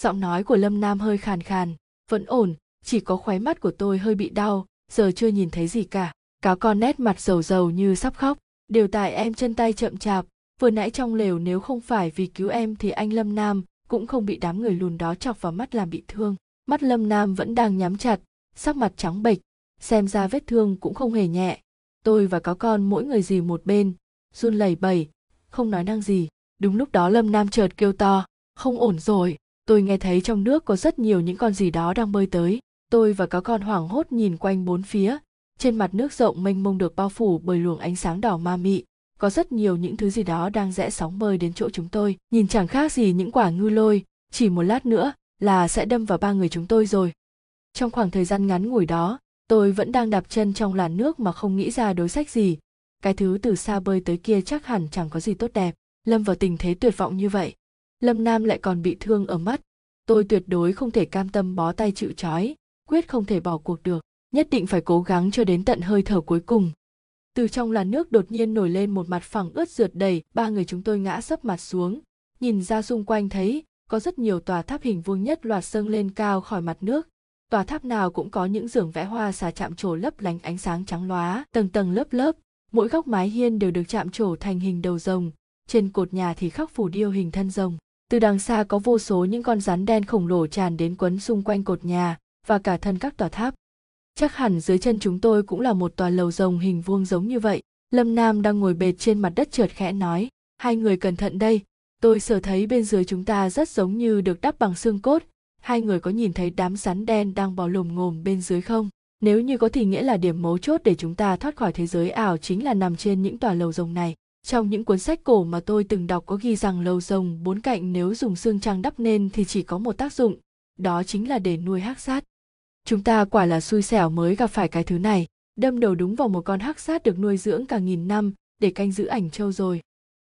giọng nói của lâm nam hơi khàn khàn, vẫn ổn, chỉ có khóe mắt của tôi hơi bị đau, giờ chưa nhìn thấy gì cả. Cáo con nét mặt dầu dầu như sắp khóc, đều tại em chân tay chậm chạp. Vừa nãy trong lều nếu không phải vì cứu em thì anh lâm nam cũng không bị đám người lùn đó chọc vào mắt làm bị thương. Mắt lâm nam vẫn đang nhắm chặt, sắc mặt trắng bệch, xem ra vết thương cũng không hề nhẹ. Tôi và cáo con mỗi người dì một bên, run lẩy bẩy, không nói năng gì. Đúng lúc đó lâm nam chợt kêu to, không ổn rồi tôi nghe thấy trong nước có rất nhiều những con gì đó đang bơi tới. Tôi và các con hoảng hốt nhìn quanh bốn phía. Trên mặt nước rộng mênh mông được bao phủ bởi luồng ánh sáng đỏ ma mị. Có rất nhiều những thứ gì đó đang rẽ sóng bơi đến chỗ chúng tôi. Nhìn chẳng khác gì những quả ngư lôi. Chỉ một lát nữa là sẽ đâm vào ba người chúng tôi rồi. Trong khoảng thời gian ngắn ngủi đó, tôi vẫn đang đạp chân trong làn nước mà không nghĩ ra đối sách gì. Cái thứ từ xa bơi tới kia chắc hẳn chẳng có gì tốt đẹp. Lâm vào tình thế tuyệt vọng như vậy. Lâm nam lại còn bị thương ở mắt tôi tuyệt đối không thể cam tâm bó tay chịu trói, quyết không thể bỏ cuộc được, nhất định phải cố gắng cho đến tận hơi thở cuối cùng. Từ trong làn nước đột nhiên nổi lên một mặt phẳng ướt rượt đầy, ba người chúng tôi ngã sấp mặt xuống. Nhìn ra xung quanh thấy, có rất nhiều tòa tháp hình vuông nhất loạt dâng lên cao khỏi mặt nước. Tòa tháp nào cũng có những giường vẽ hoa xà chạm trổ lấp lánh ánh sáng trắng lóa tầng tầng lớp lớp. Mỗi góc mái hiên đều được chạm trổ thành hình đầu rồng, trên cột nhà thì khắc phủ điêu hình thân rồng từ đằng xa có vô số những con rắn đen khổng lồ tràn đến quấn xung quanh cột nhà và cả thân các tòa tháp. Chắc hẳn dưới chân chúng tôi cũng là một tòa lầu rồng hình vuông giống như vậy. Lâm nam đang ngồi bệt trên mặt đất trượt khẽ nói, hai người cẩn thận đây. Tôi sở thấy bên dưới chúng ta rất giống như được đắp bằng xương cốt. Hai người có nhìn thấy đám rắn đen đang bò lồm ngồm bên dưới không? Nếu như có thì nghĩa là điểm mấu chốt để chúng ta thoát khỏi thế giới ảo chính là nằm trên những tòa lầu rồng này trong những cuốn sách cổ mà tôi từng đọc có ghi rằng lầu rồng bốn cạnh nếu dùng xương trăng đắp nên thì chỉ có một tác dụng đó chính là để nuôi hắc sát. Chúng ta quả là xui xẻo mới gặp phải cái thứ này đâm đầu đúng vào một con hắc sát được nuôi dưỡng cả nghìn năm để canh giữ ảnh châu rồi.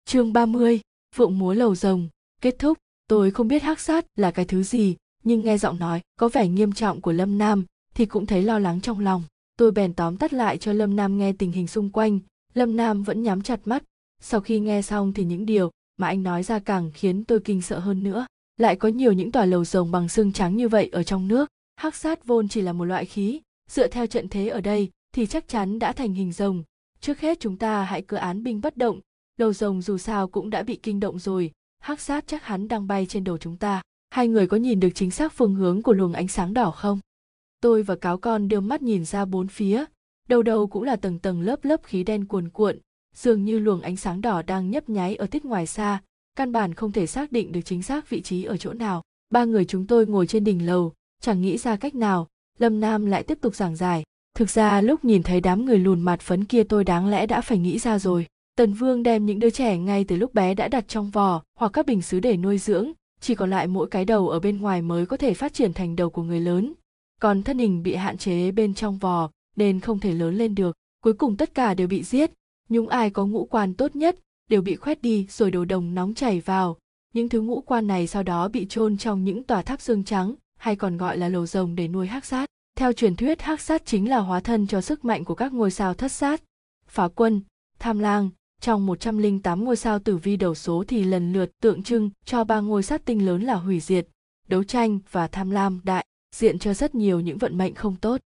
Chương 30, phượng múa lầu rồng kết thúc. Tôi không biết hắc sát là cái thứ gì nhưng nghe giọng nói có vẻ nghiêm trọng của lâm nam thì cũng thấy lo lắng trong lòng. Tôi bèn tóm tắt lại cho lâm nam nghe tình hình xung quanh. Lâm nam vẫn nhắm chặt mắt sau khi nghe xong thì những điều mà anh nói ra càng khiến tôi kinh sợ hơn nữa. Lại có nhiều những tòa lầu rồng bằng xương trắng như vậy ở trong nước. Hắc sát vôn chỉ là một loại khí. Dựa theo trận thế ở đây thì chắc chắn đã thành hình rồng. Trước hết chúng ta hãy cứ án binh bất động. Lầu rồng dù sao cũng đã bị kinh động rồi. Hắc sát chắc hắn đang bay trên đầu chúng ta. Hai người có nhìn được chính xác phương hướng của luồng ánh sáng đỏ không? Tôi và cáo con đưa mắt nhìn ra bốn phía. Đầu đầu cũng là tầng tầng lớp lớp khí đen cuồn cuộn dường như luồng ánh sáng đỏ đang nhấp nháy ở tiết ngoài xa, căn bản không thể xác định được chính xác vị trí ở chỗ nào. Ba người chúng tôi ngồi trên đỉnh lầu, chẳng nghĩ ra cách nào, lâm nam lại tiếp tục giảng giải. Thực ra lúc nhìn thấy đám người lùn mặt phấn kia tôi đáng lẽ đã phải nghĩ ra rồi. Tần vương đem những đứa trẻ ngay từ lúc bé đã đặt trong vò, hoặc các bình xứ để nuôi dưỡng, chỉ còn lại mỗi cái đầu ở bên ngoài mới có thể phát triển thành đầu của người lớn. Còn thân hình bị hạn chế bên trong vò, nên không thể lớn lên được. Cuối cùng tất cả đều bị giết những ai có ngũ quan tốt nhất đều bị khoét đi rồi đồ đồng nóng chảy vào. Những thứ ngũ quan này sau đó bị chôn trong những tòa tháp xương trắng hay còn gọi là lầu rồng để nuôi hắc sát. Theo truyền thuyết hắc sát chính là hóa thân cho sức mạnh của các ngôi sao thất sát. Phá quân tham lang trong 108 ngôi sao tử vi đầu số thì lần lượt tượng trưng cho ba ngôi sát tinh lớn là hủy diệt, đấu tranh và tham lam đại, diện cho rất nhiều những vận mệnh không tốt.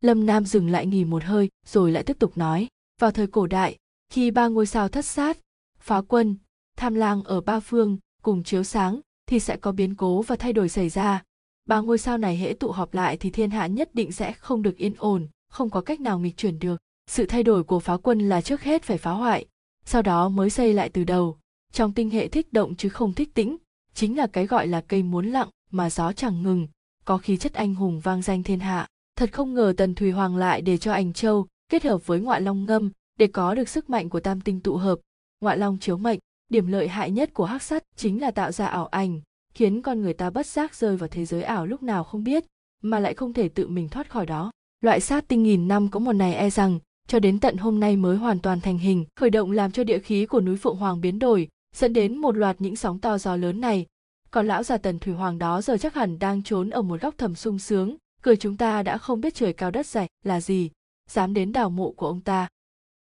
Lâm Nam dừng lại nghỉ một hơi rồi lại tiếp tục nói, vào thời cổ đại, khi ba ngôi sao thất sát, phá quân, tham lang ở ba phương cùng chiếu sáng thì sẽ có biến cố và thay đổi xảy ra. Ba ngôi sao này hễ tụ họp lại thì thiên hạ nhất định sẽ không được yên ổn, không có cách nào nghịch chuyển được. Sự thay đổi của phá quân là trước hết phải phá hoại, sau đó mới xây lại từ đầu trong tinh hệ thích động chứ không thích tĩnh chính là cái gọi là cây muốn lặng mà gió chẳng ngừng có khí chất anh hùng vang danh thiên hạ thật không ngờ tần thùy hoàng lại để cho anh châu kết hợp với ngoại long ngâm để có được sức mạnh của tam tinh tụ hợp. Ngoại long chiếu mệnh điểm lợi hại nhất của hắc sắt chính là tạo ra ảo ảnh khiến con người ta bất giác rơi vào thế giới ảo lúc nào không biết mà lại không thể tự mình thoát khỏi đó. Loại sát tinh nghìn năm có một này e rằng cho đến tận hôm nay mới hoàn toàn thành hình, khởi động làm cho địa khí của núi Phượng Hoàng biến đổi, dẫn đến một loạt những sóng to gió lớn này. Còn lão già Tần Thủy Hoàng đó giờ chắc hẳn đang trốn ở một góc thầm sung sướng, cười chúng ta đã không biết trời cao đất dày là gì, dám đến đào mộ của ông ta.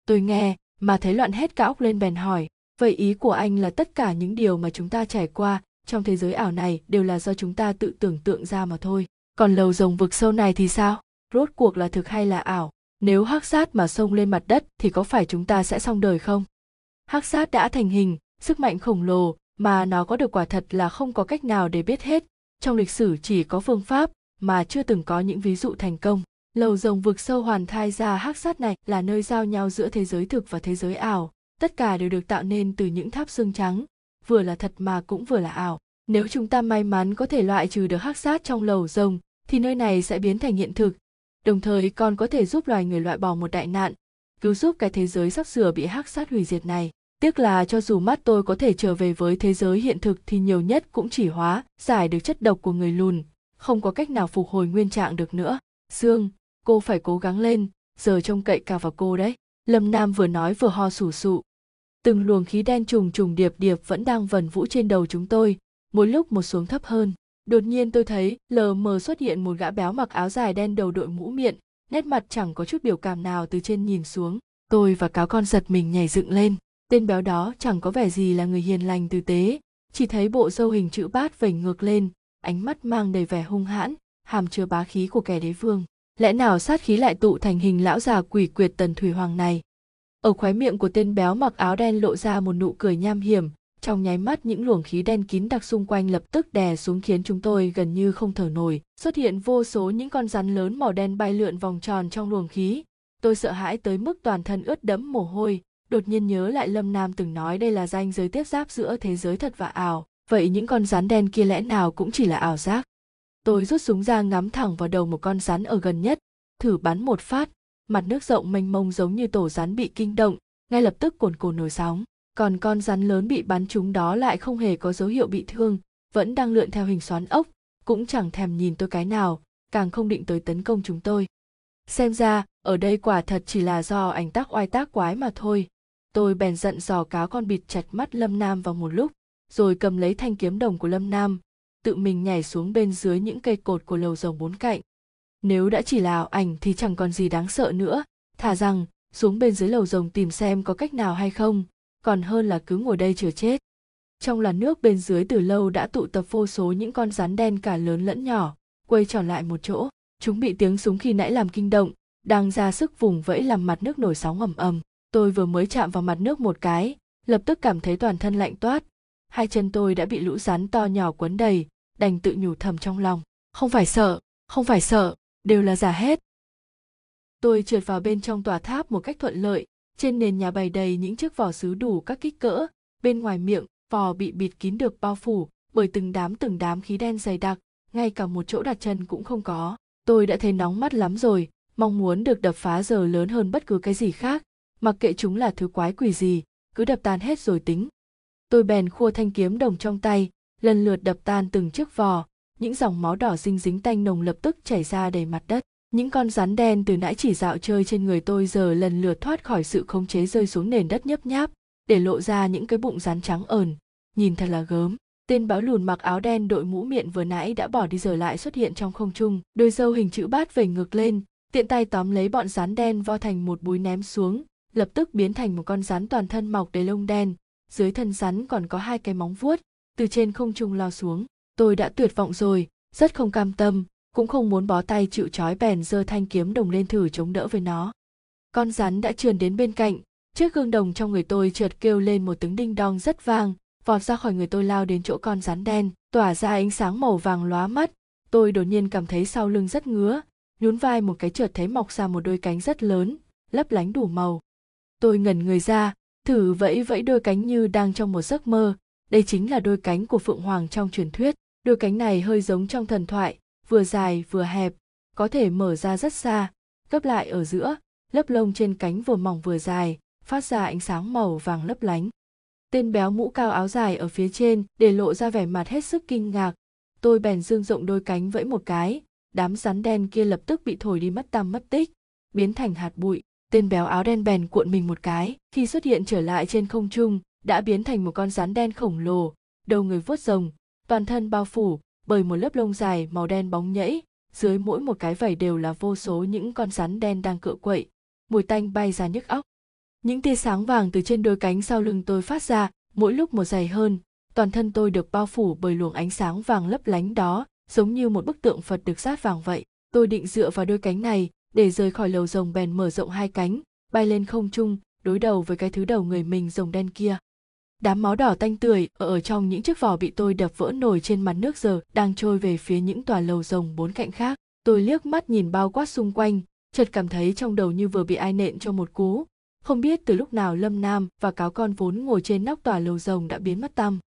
Tôi nghe, mà thấy loạn hết cả óc lên bèn hỏi, vậy ý của anh là tất cả những điều mà chúng ta trải qua trong thế giới ảo này đều là do chúng ta tự tưởng tượng ra mà thôi. Còn lầu rồng vực sâu này thì sao? Rốt cuộc là thực hay là ảo? Nếu hắc sát mà xông lên mặt đất thì có phải chúng ta sẽ xong đời không? Hắc sát đã thành hình sức mạnh khổng lồ mà nó có được quả thật là không có cách nào để biết hết. Trong lịch sử chỉ có phương pháp mà chưa từng có những ví dụ thành công lầu rồng vực sâu hoàn thai ra hắc sát này là nơi giao nhau giữa thế giới thực và thế giới ảo. Tất cả đều được tạo nên từ những tháp xương trắng, vừa là thật mà cũng vừa là ảo. Nếu chúng ta may mắn có thể loại trừ được hắc sát trong lầu rồng, thì nơi này sẽ biến thành hiện thực. Đồng thời, còn có thể giúp loài người loại bỏ một đại nạn, cứu giúp cái thế giới sắp sửa bị hắc sát hủy diệt này. Tiếc là cho dù mắt tôi có thể trở về với thế giới hiện thực thì nhiều nhất cũng chỉ hóa giải được chất độc của người lùn, không có cách nào phục hồi nguyên trạng được nữa. Dương cô phải cố gắng lên, giờ trông cậy cả vào cô đấy. Lâm nam vừa nói vừa ho sủ sụ. Từng luồng khí đen trùng trùng điệp điệp vẫn đang vần vũ trên đầu chúng tôi, mỗi lúc một xuống thấp hơn. Đột nhiên tôi thấy lờ mờ xuất hiện một gã béo mặc áo dài đen đầu đội mũ miệng, nét mặt chẳng có chút biểu cảm nào từ trên nhìn xuống. Tôi và cáo con giật mình nhảy dựng lên. Tên béo đó chẳng có vẻ gì là người hiền lành tử tế, chỉ thấy bộ dâu hình chữ bát vểnh ngược lên, ánh mắt mang đầy vẻ hung hãn, hàm chứa bá khí của kẻ đế vương lẽ nào sát khí lại tụ thành hình lão già quỷ quyệt tần thủy hoàng này? Ở khóe miệng của tên béo mặc áo đen lộ ra một nụ cười nham hiểm, trong nháy mắt những luồng khí đen kín đặc xung quanh lập tức đè xuống khiến chúng tôi gần như không thở nổi. Xuất hiện vô số những con rắn lớn màu đen bay lượn vòng tròn trong luồng khí. Tôi sợ hãi tới mức toàn thân ướt đẫm mồ hôi, đột nhiên nhớ lại lâm nam từng nói đây là ranh giới tiếp giáp giữa thế giới thật và ảo. Vậy những con rắn đen kia lẽ nào cũng chỉ là ảo giác? Tôi rút súng ra ngắm thẳng vào đầu một con rắn ở gần nhất, thử bắn một phát. Mặt nước rộng mênh mông giống như tổ rắn bị kinh động, ngay lập tức cồn cồn nổi sóng. Còn con rắn lớn bị bắn trúng đó lại không hề có dấu hiệu bị thương, vẫn đang lượn theo hình xoắn ốc, cũng chẳng thèm nhìn tôi cái nào, càng không định tới tấn công chúng tôi. Xem ra, ở đây quả thật chỉ là do ảnh tác oai tác quái mà thôi. Tôi bèn giận dò cáo con bịt chặt mắt lâm nam vào một lúc, rồi cầm lấy thanh kiếm đồng của lâm nam tự mình nhảy xuống bên dưới những cây cột của lầu rồng bốn cạnh. Nếu đã chỉ là ảo ảnh thì chẳng còn gì đáng sợ nữa. Thả rằng, xuống bên dưới lầu rồng tìm xem có cách nào hay không, còn hơn là cứ ngồi đây chờ chết. Trong làn nước bên dưới từ lâu đã tụ tập vô số những con rắn đen cả lớn lẫn nhỏ quay tròn lại một chỗ. Chúng bị tiếng súng khi nãy làm kinh động, đang ra sức vùng vẫy làm mặt nước nổi sóng ầm ầm. Tôi vừa mới chạm vào mặt nước một cái, lập tức cảm thấy toàn thân lạnh toát. Hai chân tôi đã bị lũ rắn to nhỏ quấn đầy đành tự nhủ thầm trong lòng. Không phải sợ, không phải sợ, đều là giả hết. Tôi trượt vào bên trong tòa tháp một cách thuận lợi. Trên nền nhà bày đầy những chiếc vỏ sứ đủ các kích cỡ. Bên ngoài miệng, vò bị bịt kín được bao phủ bởi từng đám từng đám khí đen dày đặc. Ngay cả một chỗ đặt chân cũng không có. Tôi đã thấy nóng mắt lắm rồi, mong muốn được đập phá giờ lớn hơn bất cứ cái gì khác. Mặc kệ chúng là thứ quái quỷ gì, cứ đập tan hết rồi tính. Tôi bèn khua thanh kiếm đồng trong tay lần lượt đập tan từng chiếc vò. Những dòng máu đỏ dinh dính tanh nồng lập tức chảy ra đầy mặt đất. Những con rắn đen từ nãy chỉ dạo chơi trên người tôi giờ lần lượt thoát khỏi sự khống chế rơi xuống nền đất nhấp nháp, để lộ ra những cái bụng rắn trắng ờn. Nhìn thật là gớm. Tên báo lùn mặc áo đen đội mũ miệng vừa nãy đã bỏ đi giờ lại xuất hiện trong không trung, đôi dâu hình chữ bát vẩy ngược lên. Tiện tay tóm lấy bọn rắn đen vo thành một búi ném xuống, lập tức biến thành một con rắn toàn thân mọc đầy lông đen. Dưới thân rắn còn có hai cái móng vuốt từ trên không trung lao xuống. Tôi đã tuyệt vọng rồi, rất không cam tâm, cũng không muốn bó tay chịu trói bèn giơ thanh kiếm đồng lên thử chống đỡ với nó. Con rắn đã trườn đến bên cạnh, chiếc gương đồng trong người tôi chợt kêu lên một tiếng đinh đong rất vang, vọt ra khỏi người tôi lao đến chỗ con rắn đen, tỏa ra ánh sáng màu vàng lóa mắt. Tôi đột nhiên cảm thấy sau lưng rất ngứa, nhún vai một cái chợt thấy mọc ra một đôi cánh rất lớn, lấp lánh đủ màu. Tôi ngẩn người ra, thử vẫy vẫy đôi cánh như đang trong một giấc mơ đây chính là đôi cánh của phượng hoàng trong truyền thuyết. Đôi cánh này hơi giống trong thần thoại, vừa dài vừa hẹp, có thể mở ra rất xa, gấp lại ở giữa, lớp lông trên cánh vừa mỏng vừa dài, phát ra ánh sáng màu vàng lấp lánh. Tên béo mũ cao áo dài ở phía trên để lộ ra vẻ mặt hết sức kinh ngạc. Tôi bèn dương rộng đôi cánh vẫy một cái, đám rắn đen kia lập tức bị thổi đi mất tăm mất tích, biến thành hạt bụi. Tên béo áo đen bèn cuộn mình một cái, khi xuất hiện trở lại trên không trung đã biến thành một con rắn đen khổng lồ, đầu người vuốt rồng, toàn thân bao phủ bởi một lớp lông dài màu đen bóng nhẫy. Dưới mỗi một cái vảy đều là vô số những con rắn đen đang cựa quậy, mùi tanh bay ra nhức óc. Những tia sáng vàng từ trên đôi cánh sau lưng tôi phát ra, mỗi lúc một dày hơn. Toàn thân tôi được bao phủ bởi luồng ánh sáng vàng lấp lánh đó, giống như một bức tượng phật được sát vàng vậy. Tôi định dựa vào đôi cánh này để rời khỏi lầu rồng bèn mở rộng hai cánh, bay lên không trung, đối đầu với cái thứ đầu người mình rồng đen kia đám máu đỏ tanh tươi ở, ở trong những chiếc vỏ bị tôi đập vỡ nổi trên mặt nước giờ đang trôi về phía những tòa lầu rồng bốn cạnh khác. Tôi liếc mắt nhìn bao quát xung quanh chợt cảm thấy trong đầu như vừa bị ai nện cho một cú. Không biết từ lúc nào lâm nam và cáo con vốn ngồi trên nóc tòa lầu rồng đã biến mất tăm.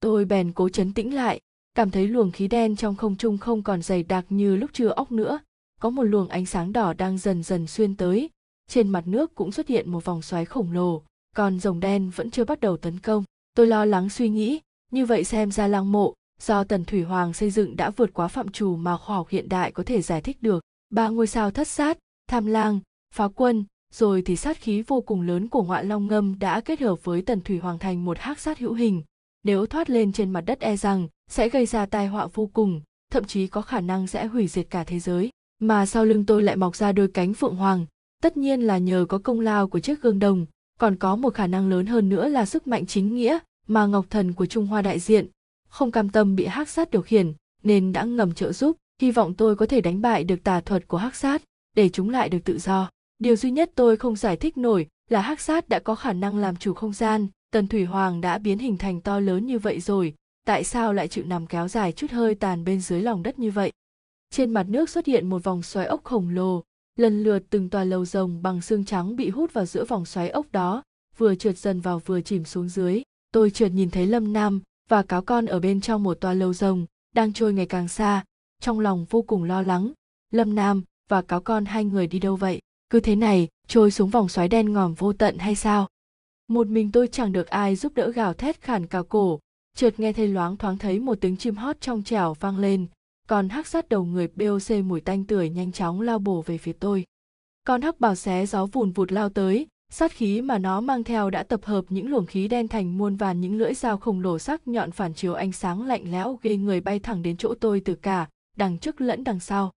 Tôi bèn cố chấn tĩnh lại cảm thấy luồng khí đen trong không trung không còn dày đặc như lúc chưa óc nữa. Có một luồng ánh sáng đỏ đang dần dần xuyên tới trên mặt nước cũng xuất hiện một vòng xoáy khổng lồ còn rồng đen vẫn chưa bắt đầu tấn công. Tôi lo lắng suy nghĩ. Như vậy xem ra lăng mộ, do tần thủy hoàng xây dựng đã vượt quá phạm trù mà khoa học hiện đại có thể giải thích được. Ba ngôi sao thất sát, tham lang, phá quân, rồi thì sát khí vô cùng lớn của ngoại long ngâm đã kết hợp với tần thủy hoàng thành một hắc sát hữu hình. Nếu thoát lên trên mặt đất e rằng sẽ gây ra tai họa vô cùng, thậm chí có khả năng sẽ hủy diệt cả thế giới. Mà sau lưng tôi lại mọc ra đôi cánh phượng hoàng. Tất nhiên là nhờ có công lao của chiếc gương đồng còn có một khả năng lớn hơn nữa là sức mạnh chính nghĩa mà ngọc thần của trung hoa đại diện không cam tâm bị hắc sát điều khiển, nên đã ngầm trợ giúp. Hy vọng tôi có thể đánh bại được tà thuật của hắc sát để chúng lại được tự do. Điều duy nhất tôi không giải thích nổi là hắc sát đã có khả năng làm chủ không gian. Tần thủy hoàng đã biến hình thành to lớn như vậy rồi, tại sao lại chịu nằm kéo dài chút hơi tàn bên dưới lòng đất như vậy? Trên mặt nước xuất hiện một vòng xoáy ốc khổng lồ lần lượt từng tòa lầu rồng bằng xương trắng bị hút vào giữa vòng xoáy ốc đó, vừa trượt dần vào vừa chìm xuống dưới. Tôi chợt nhìn thấy lâm nam và cáo con ở bên trong một tòa lầu rồng, đang trôi ngày càng xa. Trong lòng vô cùng lo lắng, lâm nam và cáo con hai người đi đâu vậy? Cứ thế này, trôi xuống vòng xoáy đen ngòm vô tận hay sao? Một mình tôi chẳng được ai giúp đỡ gào thét khản cả cổ. Chợt nghe thấy loáng thoáng thấy một tiếng chim hót trong trẻo vang lên con hắc sát đầu người boc mùi tanh tưởi nhanh chóng lao bổ về phía tôi. Con hắc bào xé gió vùn vụt lao tới, sát khí mà nó mang theo đã tập hợp những luồng khí đen thành muôn vàn những lưỡi dao khổng lồ sắc nhọn phản chiếu ánh sáng lạnh lẽo ghê người bay thẳng đến chỗ tôi từ cả đằng trước lẫn đằng sau.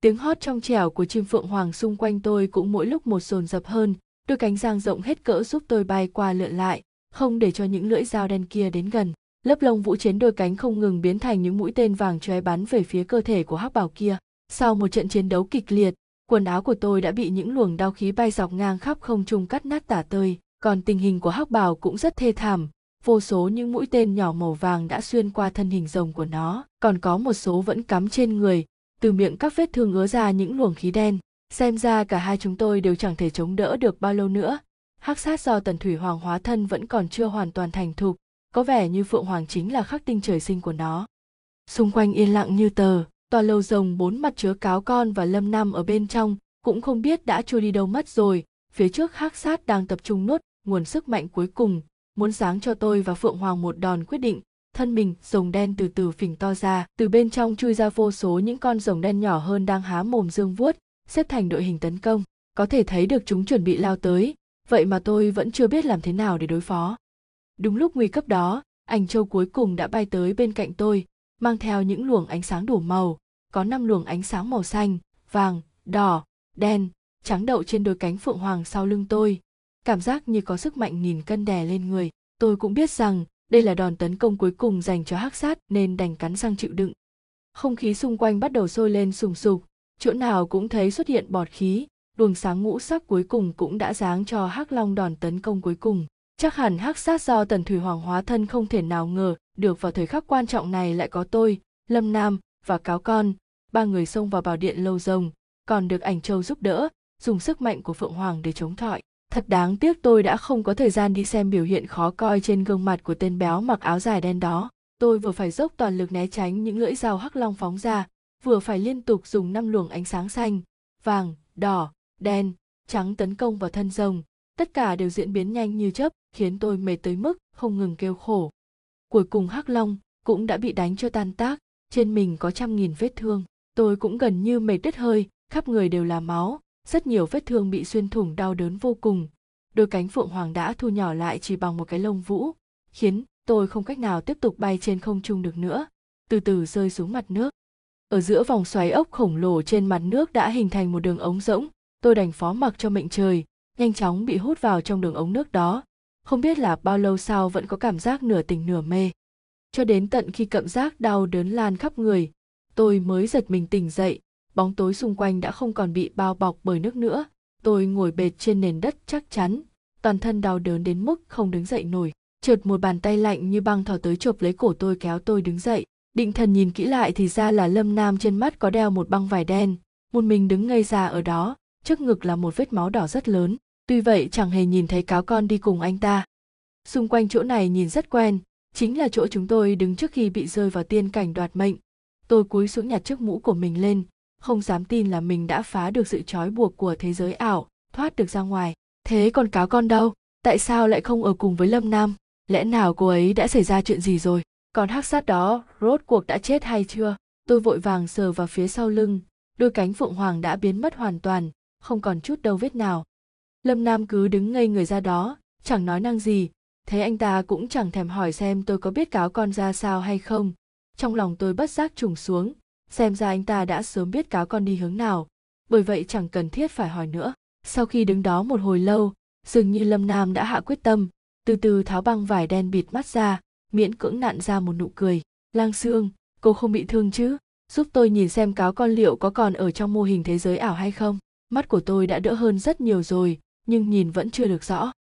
Tiếng hót trong trẻo của chim phượng hoàng xung quanh tôi cũng mỗi lúc một dồn dập hơn, đôi cánh giang rộng hết cỡ giúp tôi bay qua lượn lại, không để cho những lưỡi dao đen kia đến gần lớp lông vũ chiến đôi cánh không ngừng biến thành những mũi tên vàng chóe bắn về phía cơ thể của hắc bảo kia. Sau một trận chiến đấu kịch liệt, quần áo của tôi đã bị những luồng đao khí bay dọc ngang khắp không trung cắt nát tả tơi. Còn tình hình của hắc bảo cũng rất thê thảm. Vô số những mũi tên nhỏ màu vàng đã xuyên qua thân hình rồng của nó. Còn có một số vẫn cắm trên người. Từ miệng các vết thương ứa ra những luồng khí đen. Xem ra cả hai chúng tôi đều chẳng thể chống đỡ được bao lâu nữa. Hắc sát do tần thủy hoàng hóa thân vẫn còn chưa hoàn toàn thành thục có vẻ như phượng hoàng chính là khắc tinh trời sinh của nó. Xung quanh yên lặng như tờ, tòa lầu rồng bốn mặt chứa cáo con và lâm nam ở bên trong, cũng không biết đã trôi đi đâu mất rồi. Phía trước hắc sát đang tập trung nốt nguồn sức mạnh cuối cùng, muốn sáng cho tôi và phượng hoàng một đòn quyết định. Thân mình, rồng đen từ từ phình to ra. Từ bên trong chui ra vô số những con rồng đen nhỏ hơn đang há mồm dương vuốt, xếp thành đội hình tấn công. Có thể thấy được chúng chuẩn bị lao tới. Vậy mà tôi vẫn chưa biết làm thế nào để đối phó đúng lúc nguy cấp đó ảnh châu cuối cùng đã bay tới bên cạnh tôi, mang theo những luồng ánh sáng đủ màu. Có năm luồng ánh sáng màu xanh, vàng, đỏ, đen, trắng đậu trên đôi cánh phượng hoàng sau lưng tôi. Cảm giác như có sức mạnh nghìn cân đè lên người. Tôi cũng biết rằng, đây là đòn tấn công cuối cùng dành cho hắc sát nên đành cắn răng chịu đựng. Không khí xung quanh bắt đầu sôi lên sùng sục. Chỗ nào cũng thấy xuất hiện bọt khí. Luồng sáng ngũ sắc cuối cùng cũng đã giáng cho hắc long đòn tấn công cuối cùng chắc hẳn hắc sát do tần thủy hoàng hóa thân không thể nào ngờ được vào thời khắc quan trọng này lại có tôi, lâm nam và cáo con. Ba người xông vào bảo điện lâu rồng còn được ảnh châu giúp đỡ, dùng sức mạnh của phượng hoàng để chống thọi. Thật đáng tiếc tôi đã không có thời gian đi xem biểu hiện khó coi trên gương mặt của tên béo mặc áo dài đen đó. Tôi vừa phải dốc toàn lực né tránh những lưỡi dao hắc long phóng ra, vừa phải liên tục dùng năm luồng ánh sáng xanh, vàng, đỏ, đen, trắng tấn công vào thân rồng tất cả đều diễn biến nhanh như chớp, khiến tôi mệt tới mức không ngừng kêu khổ. Cuối cùng hắc long cũng đã bị đánh cho tan tác, trên mình có trăm nghìn vết thương. Tôi cũng gần như mệt đứt hơi, khắp người đều là máu, rất nhiều vết thương bị xuyên thủng đau đớn vô cùng. Đôi cánh phượng hoàng đã thu nhỏ lại chỉ bằng một cái lông vũ, khiến tôi không cách nào tiếp tục bay trên không trung được nữa, từ từ rơi xuống mặt nước. Ở giữa vòng xoáy ốc khổng lồ trên mặt nước đã hình thành một đường ống rỗng, tôi đành phó mặc cho mệnh trời nhanh chóng bị hút vào trong đường ống nước đó. Không biết là bao lâu sau vẫn có cảm giác nửa tỉnh nửa mê. Cho đến tận khi cảm giác đau đớn lan khắp người, tôi mới giật mình tỉnh dậy. Bóng tối xung quanh đã không còn bị bao bọc bởi nước nữa. Tôi ngồi bệt trên nền đất chắc chắn. Toàn thân đau đớn đến mức không đứng dậy nổi. Chợt một bàn tay lạnh như băng thò tới chộp lấy cổ tôi kéo tôi đứng dậy. Định thần nhìn kỹ lại thì ra là lâm nam trên mắt có đeo một băng vải đen. Một mình đứng ngây ra ở đó trước ngực là một vết máu đỏ rất lớn, tuy vậy chẳng hề nhìn thấy cáo con đi cùng anh ta. Xung quanh chỗ này nhìn rất quen, chính là chỗ chúng tôi đứng trước khi bị rơi vào tiên cảnh đoạt mệnh. Tôi cúi xuống nhặt chiếc mũ của mình lên, không dám tin là mình đã phá được sự trói buộc của thế giới ảo, thoát được ra ngoài. Thế còn cáo con đâu? Tại sao lại không ở cùng với lâm nam? Lẽ nào cô ấy đã xảy ra chuyện gì rồi? Còn hắc sát đó, rốt cuộc đã chết hay chưa? Tôi vội vàng sờ vào phía sau lưng, đôi cánh phượng hoàng đã biến mất hoàn toàn không còn chút đâu vết nào. Lâm nam cứ đứng ngây người ra đó, chẳng nói năng gì. Thấy anh ta cũng chẳng thèm hỏi xem tôi có biết cáo con ra sao hay không. Trong lòng tôi bất giác trùng xuống, xem ra anh ta đã sớm biết cáo con đi hướng nào. Bởi vậy chẳng cần thiết phải hỏi nữa. Sau khi đứng đó một hồi lâu, dường như lâm nam đã hạ quyết tâm, từ từ tháo băng vải đen bịt mắt ra, miễn cưỡng nặn ra một nụ cười. Lang sương, cô không bị thương chứ? Giúp tôi nhìn xem cáo con liệu có còn ở trong mô hình thế giới ảo hay không? Mắt của tôi đã đỡ hơn rất nhiều rồi, nhưng nhìn vẫn chưa được rõ.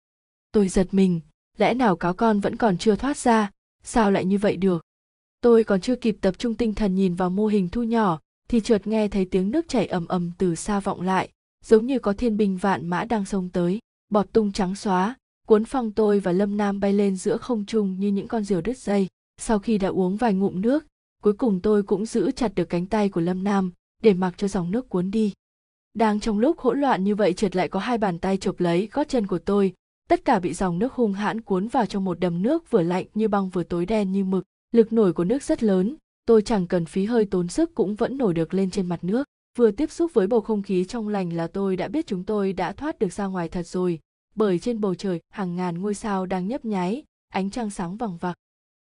Tôi giật mình, lẽ nào cáo con vẫn còn chưa thoát ra? Sao lại như vậy được? Tôi còn chưa kịp tập trung tinh thần nhìn vào mô hình thu nhỏ, thì chợt nghe thấy tiếng nước chảy ầm ầm từ xa vọng lại, giống như có thiên binh vạn mã đang xông tới, bọt tung trắng xóa, cuốn phong tôi và lâm nam bay lên giữa không trung như những con diều đứt dây. Sau khi đã uống vài ngụm nước, cuối cùng tôi cũng giữ chặt được cánh tay của lâm nam, để mặc cho dòng nước cuốn đi đang trong lúc hỗn loạn như vậy trượt lại có hai bàn tay chụp lấy gót chân của tôi. Tất cả bị dòng nước hung hãn cuốn vào trong một đầm nước vừa lạnh như băng vừa tối đen như mực. Lực nổi của nước rất lớn. Tôi chẳng cần phí hơi tốn sức cũng vẫn nổi được lên trên mặt nước. Vừa tiếp xúc với bầu không khí trong lành là tôi đã biết chúng tôi đã thoát được ra ngoài thật rồi. Bởi trên bầu trời, hàng ngàn ngôi sao đang nhấp nháy, ánh trăng sáng vằng vặc.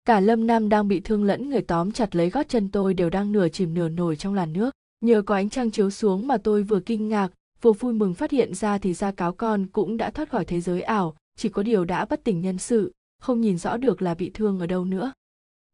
Cả lâm nam đang bị thương lẫn người tóm chặt lấy gót chân tôi đều đang nửa chìm nửa nổi trong làn nước nhờ có ánh trăng chiếu xuống mà tôi vừa kinh ngạc, vừa vui mừng phát hiện ra thì ra cáo con cũng đã thoát khỏi thế giới ảo, chỉ có điều đã bất tỉnh nhân sự, không nhìn rõ được là bị thương ở đâu nữa.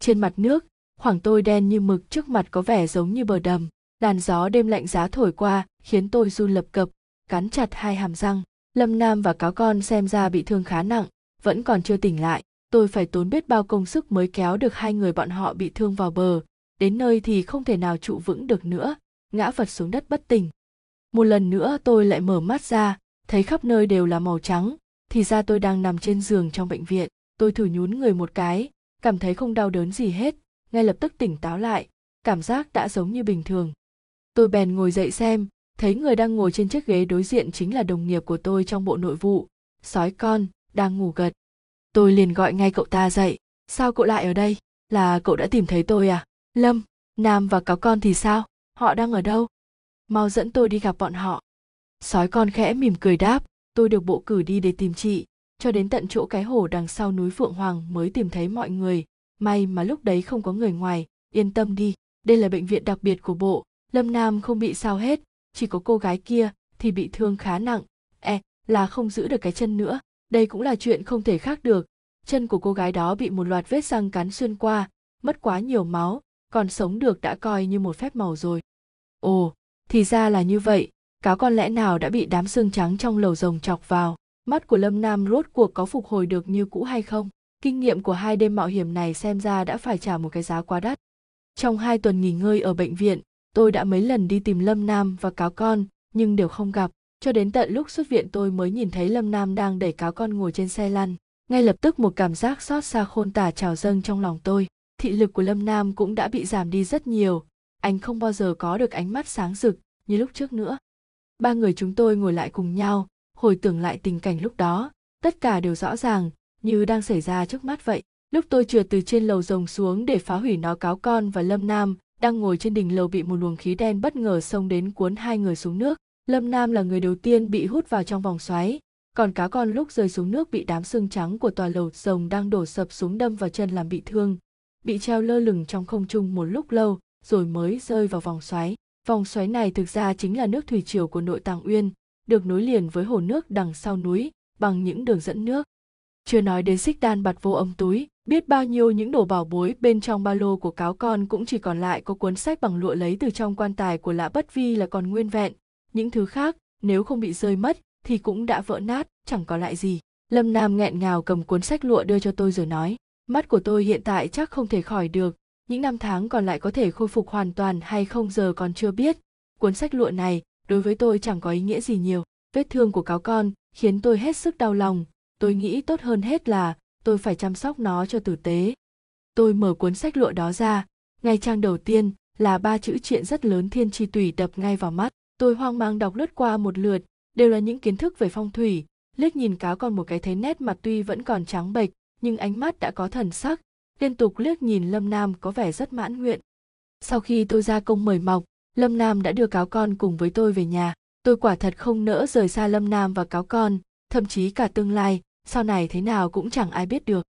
Trên mặt nước, khoảng tôi đen như mực trước mặt có vẻ giống như bờ đầm, làn gió đêm lạnh giá thổi qua, khiến tôi run lập cập, cắn chặt hai hàm răng. Lâm nam và cáo con xem ra bị thương khá nặng, vẫn còn chưa tỉnh lại, tôi phải tốn biết bao công sức mới kéo được hai người bọn họ bị thương vào bờ, đến nơi thì không thể nào trụ vững được nữa ngã vật xuống đất bất tỉnh. Một lần nữa tôi lại mở mắt ra, thấy khắp nơi đều là màu trắng. Thì ra tôi đang nằm trên giường trong bệnh viện. Tôi thử nhún người một cái, cảm thấy không đau đớn gì hết. Ngay lập tức tỉnh táo lại, cảm giác đã giống như bình thường. Tôi bèn ngồi dậy xem, thấy người đang ngồi trên chiếc ghế đối diện chính là đồng nghiệp của tôi trong bộ nội vụ, sói con, đang ngủ gật. Tôi liền gọi ngay cậu ta dậy. Sao cậu lại ở đây? Là cậu đã tìm thấy tôi à? Lâm, nam và cáo con thì sao? Họ đang ở đâu? Mau dẫn tôi đi gặp bọn họ. Sói con khẽ mỉm cười đáp, tôi được bộ cử đi để tìm chị. Cho đến tận chỗ cái hồ đằng sau núi phượng hoàng mới tìm thấy mọi người. May mà lúc đấy không có người ngoài, yên tâm đi. Đây là bệnh viện đặc biệt của bộ. Lâm nam không bị sao hết. Chỉ có cô gái kia thì bị thương khá nặng. E là không giữ được cái chân nữa. Đây cũng là chuyện không thể khác được. Chân của cô gái đó bị một loạt vết răng cắn xuyên qua, mất quá nhiều máu còn sống được đã coi như một phép màu rồi. Ồ, thì ra là như vậy, cáo con lẽ nào đã bị đám xương trắng trong lầu rồng chọc vào? Mắt của lâm nam rốt cuộc có phục hồi được như cũ hay không? Kinh nghiệm của hai đêm mạo hiểm này xem ra đã phải trả một cái giá quá đắt. Trong hai tuần nghỉ ngơi ở bệnh viện, tôi đã mấy lần đi tìm lâm nam và cáo con, nhưng đều không gặp. Cho đến tận lúc xuất viện tôi mới nhìn thấy lâm nam đang đẩy cáo con ngồi trên xe lăn. Ngay lập tức một cảm giác xót xa khôn tả trào dâng trong lòng tôi thị lực của lâm nam cũng đã bị giảm đi rất nhiều. Anh không bao giờ có được ánh mắt sáng rực như lúc trước nữa. Ba người chúng tôi ngồi lại cùng nhau, hồi tưởng lại tình cảnh lúc đó. Tất cả đều rõ ràng, như đang xảy ra trước mắt vậy. Lúc tôi trượt từ trên lầu rồng xuống để phá hủy nó, cáo con và lâm nam đang ngồi trên đỉnh lầu bị một luồng khí đen bất ngờ xông đến cuốn hai người xuống nước. Lâm nam là người đầu tiên bị hút vào trong vòng xoáy, còn cá con lúc rơi xuống nước bị đám xương trắng của tòa lầu rồng đang đổ sập xuống đâm vào chân làm bị thương bị treo lơ lửng trong không trung một lúc lâu, rồi mới rơi vào vòng xoáy. Vòng xoáy này thực ra chính là nước thủy triều của nội tàng uyên, được nối liền với hồ nước đằng sau núi, bằng những đường dẫn nước. Chưa nói đến xích đan bạt vô âm túi, biết bao nhiêu những đồ bảo bối bên trong ba lô của cáo con cũng chỉ còn lại có cuốn sách bằng lụa lấy từ trong quan tài của lã bất vi là còn nguyên vẹn. Những thứ khác, nếu không bị rơi mất, thì cũng đã vỡ nát, chẳng có lại gì. Lâm nam nghẹn ngào cầm cuốn sách lụa đưa cho tôi rồi nói mắt của tôi hiện tại chắc không thể khỏi được, những năm tháng còn lại có thể khôi phục hoàn toàn hay không giờ còn chưa biết. Cuốn sách lụa này, đối với tôi chẳng có ý nghĩa gì nhiều. Vết thương của cáo con khiến tôi hết sức đau lòng. Tôi nghĩ tốt hơn hết là tôi phải chăm sóc nó cho tử tế. Tôi mở cuốn sách lụa đó ra. Ngay trang đầu tiên là ba chữ chuyện rất lớn thiên chi tùy đập ngay vào mắt. Tôi hoang mang đọc lướt qua một lượt, đều là những kiến thức về phong thủy. Liếc nhìn cáo còn một cái thấy nét mặt tuy vẫn còn trắng bệch nhưng ánh mắt đã có thần sắc. Liên tục liếc nhìn lâm nam có vẻ rất mãn nguyện. Sau khi tôi ra công mời mọc, lâm nam đã đưa cáo con cùng với tôi về nhà. Tôi quả thật không nỡ rời xa lâm nam và cáo con, thậm chí cả tương lai, sau này thế nào cũng chẳng ai biết được.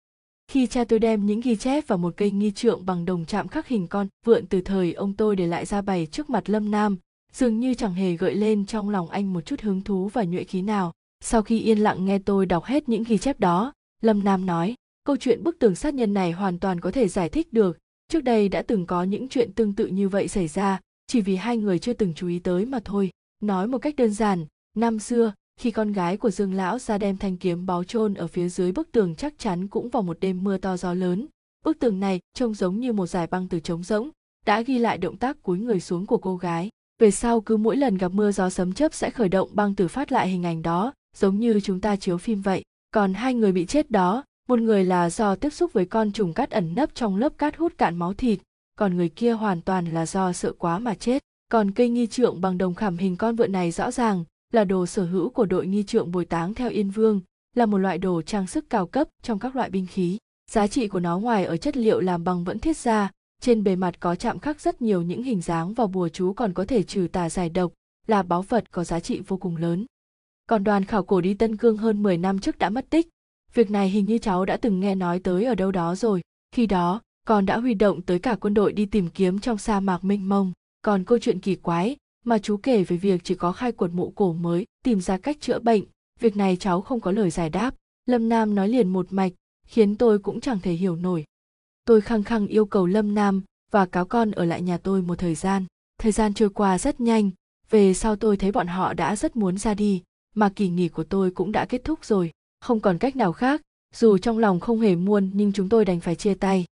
Khi cha tôi đem những ghi chép và một cây nghi trượng bằng đồng chạm khắc hình con vượn từ thời ông tôi để lại ra bày trước mặt lâm nam, dường như chẳng hề gợi lên trong lòng anh một chút hứng thú và nhuệ khí nào. Sau khi yên lặng nghe tôi đọc hết những ghi chép đó lâm nam nói, câu chuyện bức tường sát nhân này hoàn toàn có thể giải thích được. Trước đây đã từng có những chuyện tương tự như vậy xảy ra, chỉ vì hai người chưa từng chú ý tới mà thôi. Nói một cách đơn giản, năm xưa, khi con gái của dương lão ra đem thanh kiếm báo chôn ở phía dưới bức tường chắc chắn cũng vào một đêm mưa to gió lớn. Bức tường này trông giống như một dải băng từ trống rỗng, đã ghi lại động tác cúi người xuống của cô gái. Về sau cứ mỗi lần gặp mưa gió sấm chớp sẽ khởi động băng từ phát lại hình ảnh đó, giống như chúng ta chiếu phim vậy còn hai người bị chết đó, một người là do tiếp xúc với con trùng cát ẩn nấp trong lớp cát hút cạn máu thịt, còn người kia hoàn toàn là do sợ quá mà chết. Còn cây nghi trượng bằng đồng khảm hình con vượn này rõ ràng là đồ sở hữu của đội nghi trượng bồi táng theo yên vương, là một loại đồ trang sức cao cấp trong các loại binh khí. Giá trị của nó ngoài ở chất liệu làm bằng vẫn thiết ra, trên bề mặt có chạm khắc rất nhiều những hình dáng và bùa chú còn có thể trừ tà giải độc, là báu vật có giá trị vô cùng lớn còn đoàn khảo cổ đi Tân Cương hơn 10 năm trước đã mất tích. Việc này hình như cháu đã từng nghe nói tới ở đâu đó rồi. Khi đó, con đã huy động tới cả quân đội đi tìm kiếm trong sa mạc mênh mông. Còn câu chuyện kỳ quái mà chú kể về việc chỉ có khai quật mộ cổ mới tìm ra cách chữa bệnh, việc này cháu không có lời giải đáp. Lâm Nam nói liền một mạch, khiến tôi cũng chẳng thể hiểu nổi. Tôi khăng khăng yêu cầu Lâm Nam và cáo con ở lại nhà tôi một thời gian. Thời gian trôi qua rất nhanh, về sau tôi thấy bọn họ đã rất muốn ra đi, mà kỳ nghỉ của tôi cũng đã kết thúc rồi, không còn cách nào khác, dù trong lòng không hề muôn, nhưng chúng tôi đành phải chia tay.